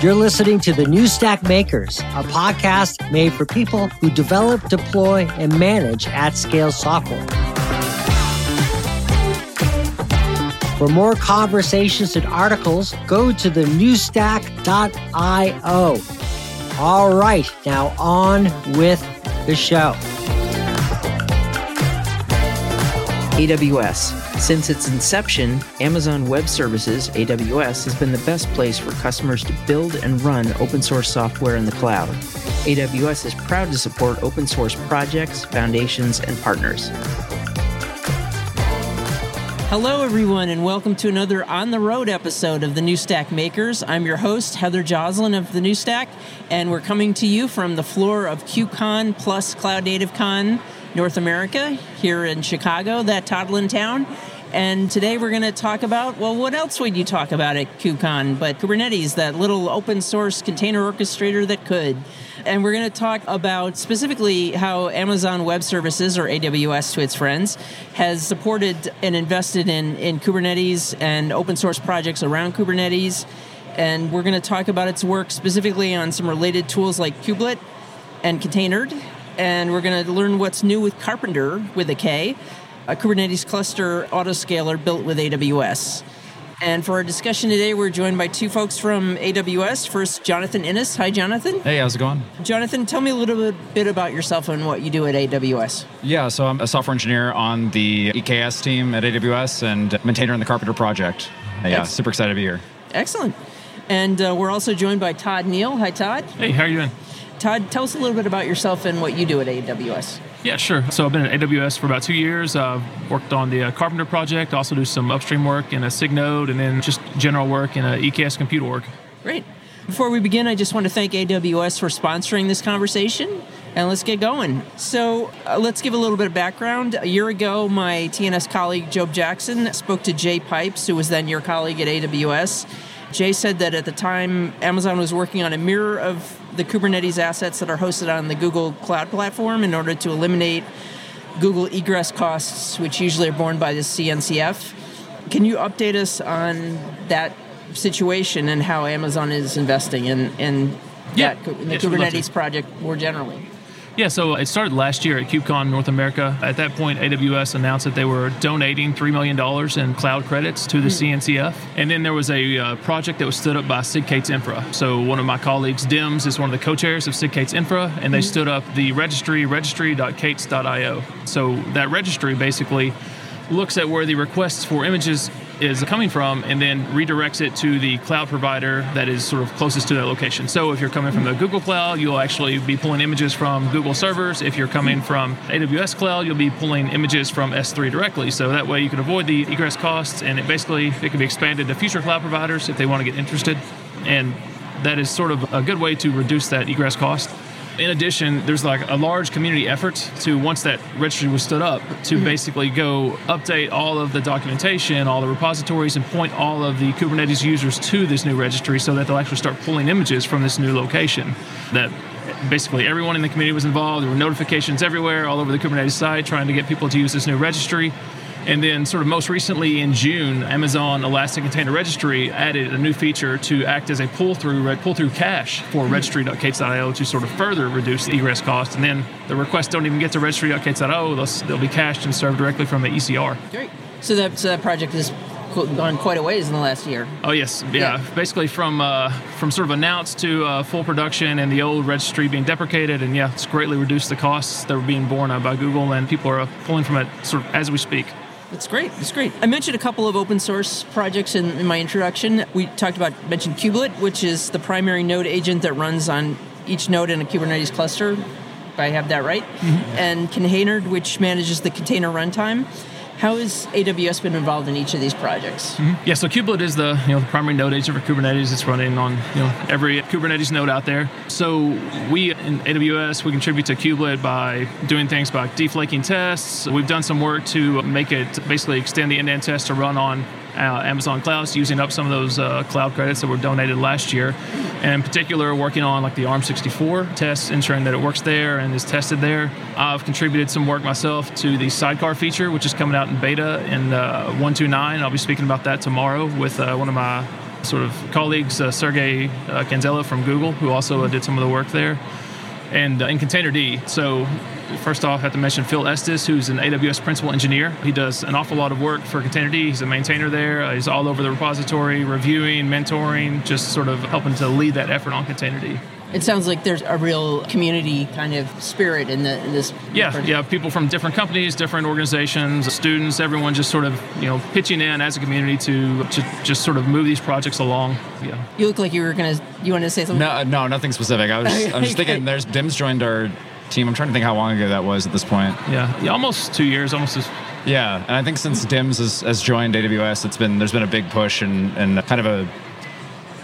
You're listening to the New Stack Makers, a podcast made for people who develop, deploy, and manage at scale software. For more conversations and articles, go to the newstack.io. All right, now on with the show. AWS. Since its inception, Amazon Web Services, AWS, has been the best place for customers to build and run open source software in the cloud. AWS is proud to support open source projects, foundations, and partners. Hello, everyone, and welcome to another on the road episode of the New Stack Makers. I'm your host, Heather Joslyn of the New Stack, and we're coming to you from the floor of KubeCon plus Cloud Native Con North America here in Chicago, that toddling town. And today we're going to talk about, well, what else would you talk about at KubeCon but Kubernetes, that little open source container orchestrator that could. And we're going to talk about specifically how Amazon Web Services, or AWS to its friends, has supported and invested in, in Kubernetes and open source projects around Kubernetes. And we're going to talk about its work specifically on some related tools like Kubelet and Containerd. And we're going to learn what's new with Karpenter with a K, a Kubernetes cluster autoscaler built with AWS. And for our discussion today, we're joined by two folks from AWS. First, Jonathan Innis. Hi, Jonathan. Hey, how's it going? Jonathan, tell me a little bit about yourself and what you do at AWS. Yeah, so I'm a software engineer on the EKS team at AWS and maintainer in the Karpenter project. Yeah, Excellent. super excited to be here. Excellent. And uh, we're also joined by Todd Neal. Hi, Todd. Hey, how are you doing? Todd, tell us a little bit about yourself and what you do at AWS. Yeah, sure. So I've been at AWS for about two years. I've worked on the uh, Karpenter project, also do some upstream work in a SIG Node, and then just general work in a EKS compute org. Great. Before we begin, I just want to thank AWS for sponsoring this conversation, and let's get going. So uh, let's give a little bit of background. A year ago, my TNS colleague Joab Jackson spoke to Jay Pipes, who was then your colleague at AWS. Jay said that at the time, Amazon was working on a mirror of the Kubernetes assets that are hosted on the Google Cloud Platform in order to eliminate Google egress costs, which usually are borne by the CNCF. Can you update us on that situation and how Amazon is investing in, in, yeah. that, in the yeah, Kubernetes project more generally? Yeah, so it started last year at KubeCon North America. At that point, AWS announced that they were donating $3 million in cloud credits to the mm. CNCF. And then there was a uh, project that was stood up by SIG K8s Infra. So one of my colleagues, Dims, is one of the co-chairs of SIG K8s Infra, and they mm. stood up the registry, registry.k8s.io. So that registry basically looks at where the requests for images is coming from and then redirects it to the cloud provider that is sort of closest to that location. So if you're coming from the Google Cloud, you'll actually be pulling images from Google servers. If you're coming from AWS Cloud, you'll be pulling images from S3 directly. So that way you can avoid the egress costs and it basically it can be expanded to future cloud providers if they want to get interested. And that is sort of a good way to reduce that egress cost in addition, there's like a large community effort to once that registry was stood up to mm-hmm. basically go update all of the documentation, all the repositories, and point all of the Kubernetes users to this new registry so that they'll actually start pulling images from this new location. That basically everyone in the community was involved. There were notifications everywhere, all over the Kubernetes site, trying to get people to use this new registry. And then, sort of most recently in June, Amazon Elastic Container Registry added a new feature to act as a pull through pull through cache for mm-hmm. registry.k8s.io to sort of further reduce the egress cost. And then the requests don't even get to registry.k8s.io; they'll, they'll be cached and served directly from the ECR. Great. So that, so that project has gone quite a ways in the last year. Oh yes, yeah. yeah. Basically from uh, from sort of announced to uh, full production and the old registry being deprecated, and yeah, it's greatly reduced the costs that were being borne by Google, and people are pulling from it sort of as we speak. That's great. It's great. I mentioned a couple of open source projects in, in my introduction. We talked about mentioned Kubelet, which is the primary node agent that runs on each node in a Kubernetes cluster. If I have that right, mm-hmm. and Containerd, which manages the container runtime. How has AWS been involved in each of these projects? Mm-hmm. Yeah, so Kubelet is the you know the primary node agent for Kubernetes. It's running on you know every Kubernetes node out there. So we in AWS we contribute to Kubelet by doing things like deflaking tests. We've done some work to make it basically extend the end-to-end test to run on Amazon clouds, using up some of those uh, cloud credits that were donated last year. And in particular, working on like the ARM64 tests, ensuring that it works there and is tested there. I've contributed some work myself to the sidecar feature, which is coming out in beta in uh, 129. I'll be speaking about that tomorrow with uh, one of my sort of colleagues, uh, Sergey uh, from Google, who also uh, did some of the work there, and uh, in D, So first off, I have to mention Phil Estes, who's an AWS principal engineer. He does an awful lot of work for Containerd. He's a maintainer there. Uh, he's all over the repository, reviewing, mentoring, just sort of helping to lead that effort on Containerd. It sounds like there's a real community kind of spirit in, the, in this. Yeah, project. yeah. People from different companies, different organizations, students, everyone just sort of you know pitching in as a community to, to just sort of move these projects along. Yeah. You look like you were gonna. You wanted to say something? No, uh, no, nothing specific. I was, I was just thinking. There's Dims joined our team. I'm trying to think how long ago that was at this point. Yeah, yeah almost two years, almost as Yeah, and I think since Dims has, has joined AWS, it's been there's been a big push and, and kind of a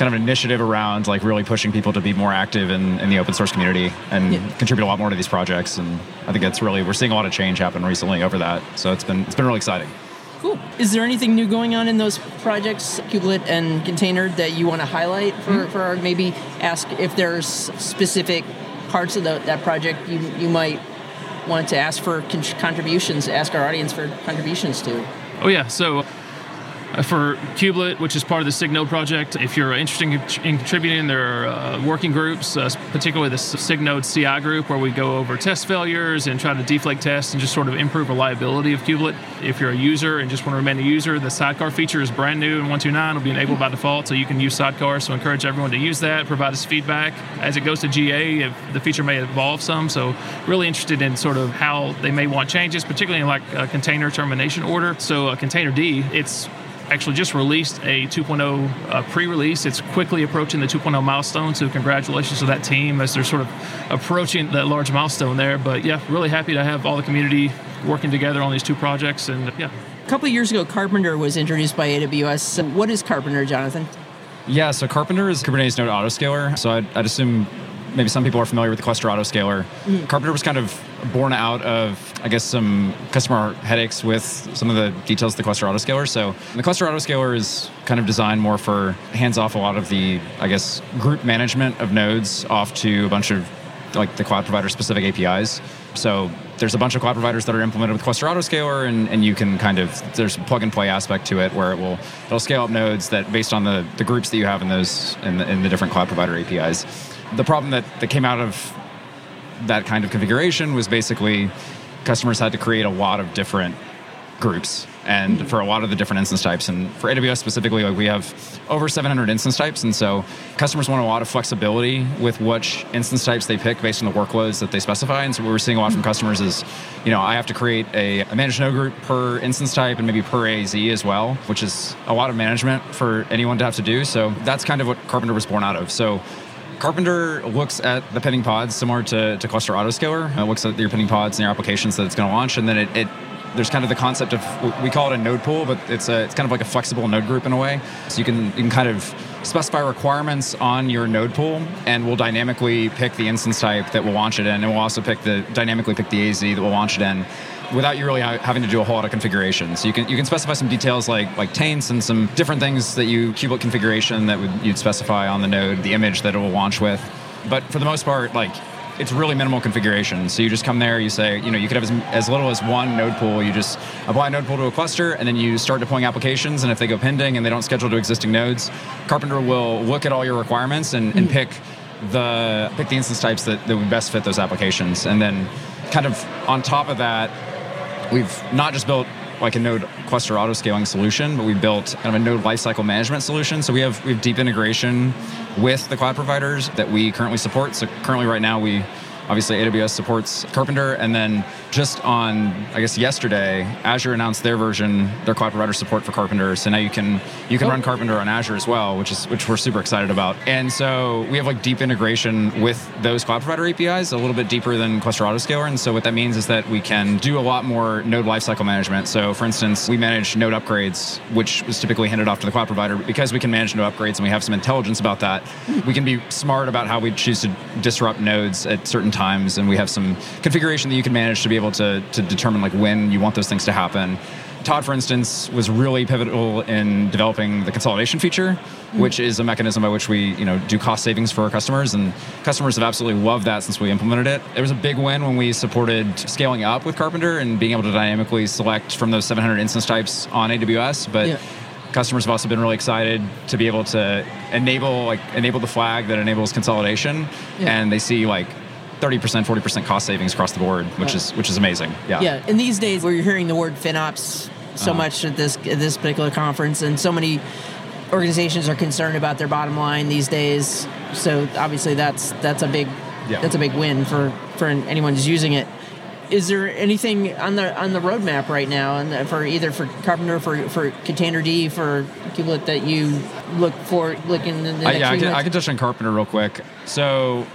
kind of an initiative around like really pushing people to be more active in, in the open source community and Yeah. contribute a lot more to these projects. And I think it's really we're seeing a lot of change happen recently over that. So it's been it's been really exciting. Cool. Is there anything new going on in those projects, Kubelet and Container, that you want to highlight for, Mm-hmm. for our maybe ask if there's specific parts of the, that project you, you might want to ask for con- contributions, ask our audience for contributions to? Oh yeah, so for Kubelet, which is part of the SIG Node project, if you're interested in, in contributing, there are uh, working groups, uh, particularly the SIG Node CI group, where we go over test failures and try to deflake tests and just sort of improve reliability of Kubelet. If you're a user and just want to remain a user, the sidecar feature is brand new in 129. It'll be enabled by default, so you can use sidecar. So encourage everyone to use that, provide us feedback. As it goes to GA, the feature may evolve some. So really interested in sort of how they may want changes, particularly in like a container termination order. So uh, Containerd, it's actually just released a 2.0 uh, pre-release. It's quickly approaching the 2.0 milestone, so congratulations to that team as they're sort of approaching that large milestone there. But yeah, really happy to have all the community working together on these two projects, and yeah. A couple of years ago, Karpenter was introduced by AWS. So what is Karpenter, Jonathan? Yeah, so Karpenter is Kubernetes node autoscaler. So I'd, I'd assume maybe some people are familiar with the cluster autoscaler. Karpenter was kind of born out of, I guess, some customer headaches with some of the details of the cluster autoscaler. So the cluster autoscaler is kind of designed more for hands off a lot of the, I guess, group management of nodes off to a bunch of like the cloud provider specific APIs. So there's a bunch of cloud providers that are implemented with Cluster Autoscaler, and, and you can kind of there's a plug and play aspect to it where it will it'll scale up nodes that based on the, the groups that you have in those in the, in the different cloud provider APIs. The problem that, that came out of that kind of configuration was basically customers had to create a lot of different groups. And for a lot of the different instance types and for aws specifically like we have over 700 instance types and so customers want a lot of flexibility with which instance types they pick based on the workloads that they specify. And so what we're seeing a lot from customers is you know i have to create a, a managed node group per instance type and maybe per az as well which is a lot of management for anyone to have to do. So that's kind of what Karpenter was born out of. So Karpenter looks at the pending pods similar to, to Cluster Autoscaler. It looks at your pending pods and your applications that it's going to launch, and then it, it there's kind of the concept of we call it a node pool, but it's a it's kind of like a flexible node group in a way. So you can you can kind of specify requirements on your node pool, and we'll dynamically pick the instance type that we'll launch it in, and we'll also pick the dynamically pick the AZ that we'll launch it in without you really ha- having to do a whole lot of configuration. So you can you can specify some details like like taints and some different things that you kubelet configuration that would you'd specify on the node, the image that it will launch with. But for the most part, like it's really minimal configuration. So you just come there, you say, you know, you could have as, as little as one node pool. You just apply a node pool to a cluster, and then you start deploying applications. And if they go pending and they don't schedule to existing nodes, Karpenter will look at all your requirements and, and mm-hmm. pick the pick the instance types that, that would best fit those applications. And then kind of on top of that, we've not just built like a node cluster auto scaling solution, but we built kind of a node lifecycle management solution. So we have we have deep integration with the cloud providers that we currently support. So currently, right now, we obviously AWS supports Karpenter, and then just on I guess yesterday, Azure announced their version, their cloud provider support for Karpenter. So now you can you can oh. run Karpenter on Azure as well, which is which we're super excited about. And so we have like deep integration with those cloud provider APIs, a little bit deeper than Cluster Autoscaler. And so what that means is that we can do a lot more node lifecycle management. So for instance, we manage node upgrades, which is typically handed off to the cloud provider. Because we can manage node upgrades and we have some intelligence about that, hmm. we can be smart about how we choose to disrupt nodes at certain times. And we have some configuration that you can manage to be able to, to determine like when you want those things to happen. Todd, for instance, was really pivotal in developing the consolidation feature, mm. which is a mechanism by which we, you know, do cost savings for our customers, and customers have absolutely loved that since we implemented it. It was a big win when we supported scaling up with Karpenter and being able to dynamically select from those 700 instance types on AWS, but Yeah. customers have also been really excited to be able to enable like enable the flag that enables consolidation, Yeah. and they see like 30%, 40% cost savings across the board, which Yeah. is which is amazing. Yeah. Yeah, and these days where you're hearing the word FinOps so Uh-huh. much at this at this particular conference, and so many organizations are concerned about their bottom line these days. So obviously that's that's a big Yeah. that's a big win for for anyone who's using it. Is there anything on the on the roadmap right now, and for either for Karpenter, for for Containerd, for Kubelet that you look for looking in the next yeah, I can, I can touch on Karpenter real quick. So,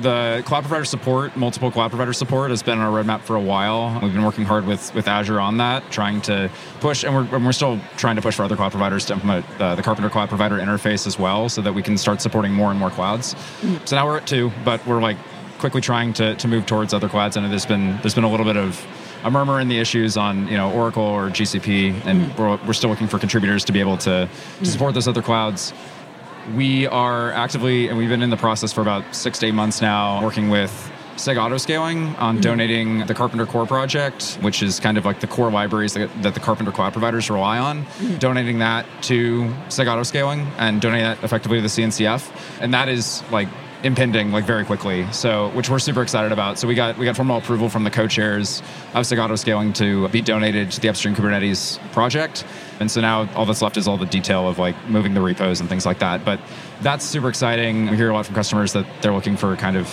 the cloud provider support, multiple cloud provider support, has been on our roadmap for a while. We've been working hard with with Azure on that, trying to push, and we're, and we're still trying to push for other cloud providers to implement uh, the Karpenter cloud provider interface as well, so that we can start supporting more and more clouds. Mm. So now we're at two, but we're like quickly trying to, to move towards other clouds, and there's been there's been a little bit of a murmur in the issues on you know Oracle or GCP, and mm. we're, we're still looking for contributors to be able to, to mm. support those other clouds. We are actively, and we've been in the process for about six to eight months now, working with SIG Autoscaling on mm-hmm. donating the Karpenter Core project, which is kind of like the core libraries that, that the Karpenter cloud providers rely on, mm-hmm. donating that to SIG Autoscaling and donating that effectively to the CNCF. And that is like impending like very quickly. So which we're super excited about. So we got we got formal approval from the co-chairs of SIG Scaling to be donated to the upstream kubernetes project. And so now all that's left is all the detail of like moving the repos and things like that. But that's super exciting. We hear a lot from customers that they're looking for kind of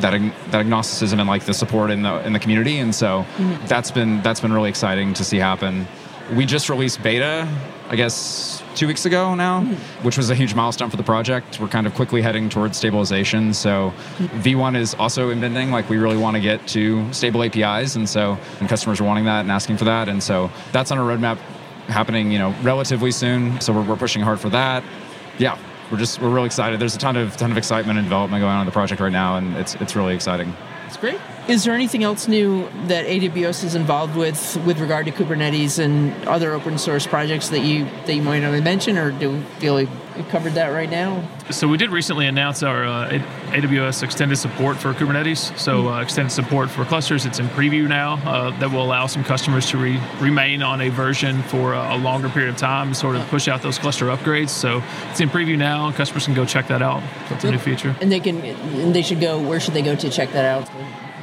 that that agnosticism and like the support in the in the community. And so mm-hmm. that's been that's been really exciting to see happen we just released beta i guess two weeks ago now hmm. which was a huge milestone for the project. We're kind of quickly heading towards stabilization. So hmm. v1 is also impending like we really want to get to stable apis and so and customers are wanting that and asking for that and so that's on our roadmap happening you know relatively soon. So we're, we're pushing hard for that. Yeah we're just we're really excited. There's a ton of ton of excitement and development going on in the project right now and it's it's really exciting Great. Is there anything else new that AWS is involved with with regard to Kubernetes and other open source projects that you that you might want to mention, or do feel like covered that right now? So we did recently announce our uh, AWS extended support for Kubernetes. So uh, extended support for clusters. It's in preview now. Uh, that will allow some customers to re- remain on a version for a, a longer period of time, and sort of push out those cluster upgrades. So it's in preview now. Customers can go check that out. That's a new feature. And they can and they should go. Where should they go to check that out?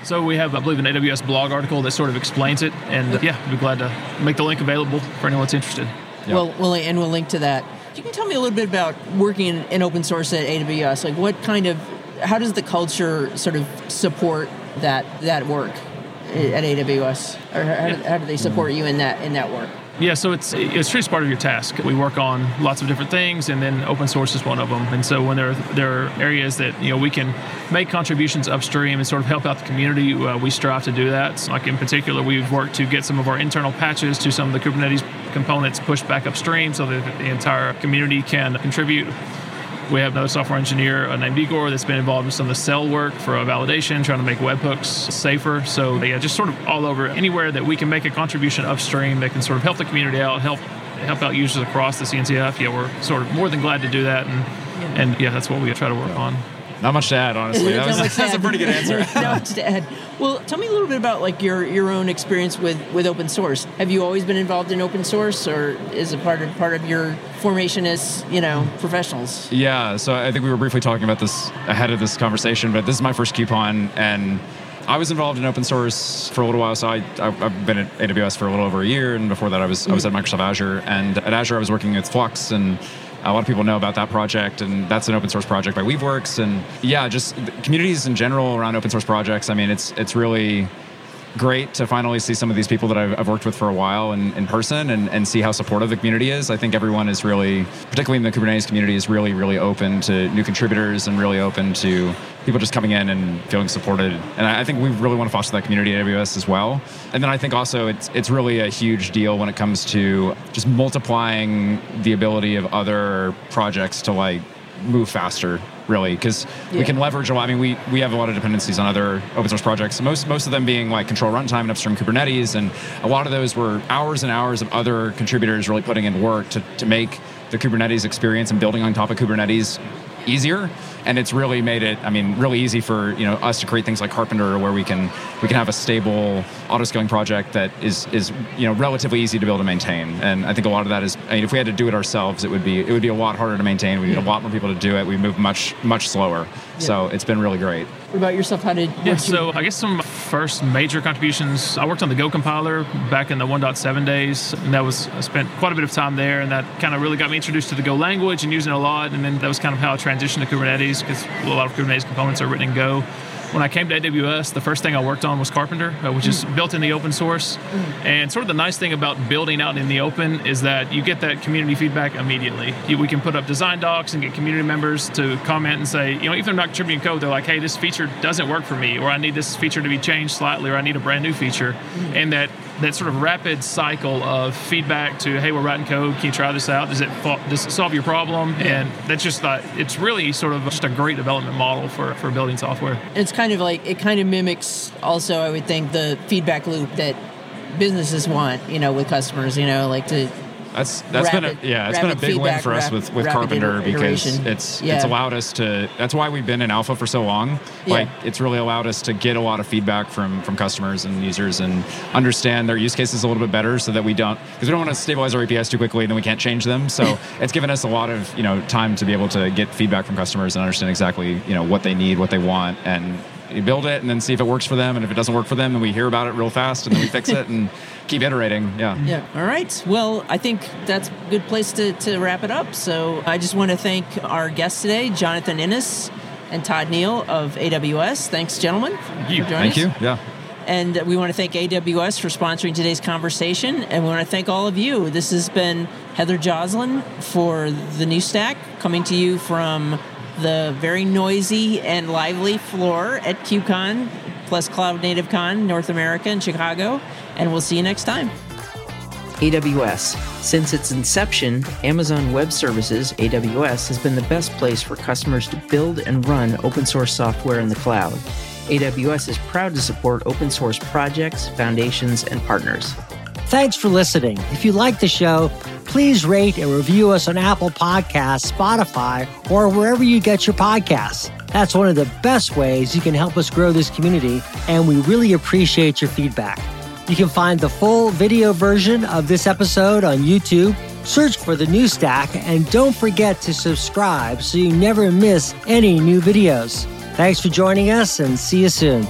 So we have, I believe, an AWS blog article that sort of explains it, and uh, yeah, we'd be glad to make the link available for anyone that's interested. Yeah. Well, we'll and we'll link to that. You can tell me a little bit about working in, in open source at AWS. Like, what kind of, how does the culture sort of support that that work at AWS, or how, do- how do they support you in that in that work? Yeah, so it's it's treated part of your task. We work on lots of different things, and then open source is one of them. And so when there are, there are areas that you know we can make contributions upstream and sort of help out the community, uh, we strive to do that. So like in particular, we've worked to get some of our internal patches to some of the Kubernetes components pushed back upstream, so that the entire community can contribute. We have another software engineer uh, named Igor that's been involved in some of the CEL work for uh, validation, trying to make webhooks safer. So yeah, just sort of all over anywhere that we can make a contribution upstream that can sort of help the community out, help help out users across the CNCF. Yeah, we're sort of more than glad to do that, and and yeah, that's what we try to work on. Not much to add honestly that was, Not much to that's a pretty good answer Not much to add. Well, tell me a little bit about like your your own experience with with open source. Have you always been involved in open source, or is it part of part of your formation as you know professionals? Yeah, so I think we were briefly talking about this ahead of this conversation, but this is my first KubeCon, and I was involved in open source for a little while. So I, I, I've been at AWS for a little over a year, and before that, I was I was mm. at Microsoft Azure, and at Azure, I was working with Flux, and a lot of people know about that project, and that's an open source project by Weaveworks, and yeah, just communities in general around open source projects. I mean, it's it's really great to finally see some of these people that I've, I've worked with for a while in, in person and, and see how supportive the community is. I think everyone is really, particularly in the Kubernetes community, is really, really open to new contributors and really open to people just coming in and feeling supported. And I, I think we really want to foster that community at AWS as well. And then I think also it's, it's really a huge deal when it comes to just multiplying the ability of other projects to like move faster really because Yeah. we can leverage a lot. I mean, we we have a lot of dependencies on other open source projects. Most most of them being like control runtime and upstream Kubernetes, and a lot of those were hours and hours of other contributors really putting in work to to make the Kubernetes experience and building on top of Kubernetes easier and it's really made it i mean really easy for you know us to create things like Karpenter where we can we can have a stable auto scaling project that is is you know relatively easy to be able to maintain. And i think a lot of that is I mean, if we had to do it ourselves it would be it would be a lot harder to maintain. We need a lot more people to do it. We move much much slower. So it's been really great. What about yourself? How did Yeah, what'd you- so I guess some first major contributions. I worked on the Go compiler back in the 1.7 days, and that was I spent quite a bit of time there, and that kind of really got me introduced to the Go language and using it a lot. And then that was kind of how I transitioned to Kubernetes because a lot of Kubernetes components are written in Go. When I came to AWS, the first thing I worked on was Karpenter, uh, which is mm. built in the open source. Mm. And sort of the nice thing about building out in the open is that you get that community feedback immediately. You, we can put up design docs and get community members to comment and say, you know, even if they're not contributing code, they're like, hey, this feature doesn't work for me, or I need this feature to be changed slightly, or I need a brand new feature. Mm. And that that sort of rapid cycle of feedback to, hey, we're writing code, can you try this out? Does it, does it solve your problem? And that's just, uh, it's really sort of just a great development model for, for building software. it's kind of like it kind of mimics also I would think the feedback loop that businesses want, you know, with customers, you know, like to That's that's been a yeah, it's been a rapid big win for us with with Karpenter because iteration. it's Yeah. it's allowed us to. That's why we've been in alpha for so long. Yeah. Like it's really allowed us to get a lot of feedback from from customers and users and understand their use cases a little bit better, so that we don't because we don't want to stabilize our APIs too quickly and then we can't change them. So it's given us a lot of you know time to be able to get feedback from customers and understand exactly you know what they need, what they want, and you build it and then see if it works for them. And if it doesn't work for them, then we hear about it real fast and then we fix it and keep iterating. Yeah. Yeah. All right. Well, I think that's a good place to, to wrap it up. So I just want to thank our guests today, Jonathan Innis and Todd Neal of AWS. Thanks, gentlemen. for you. joining Thank us. you. Yeah. And we want to thank AWS for sponsoring today's conversation. And we want to thank all of you. This has been Heather Joslyn for the New Stack, coming to you from the very noisy and lively floor at KubeCon plus Cloud Native Con North America in Chicago. And we'll see you next time. AWS. Since its inception, Amazon Web Services, AWS, has been the best place for customers to build and run open source software in the cloud. AWS is proud to support open source projects, foundations, and partners. Thanks for listening. If you like the show, please rate and review us on Apple Podcasts, Spotify, or wherever you get your podcasts. That's one of the best ways you can help us grow this community, and we really appreciate your feedback. You can find the full video version of this episode on YouTube. Search for the new stack and don't forget to subscribe so you never miss any new videos. Thanks for joining us and see you soon.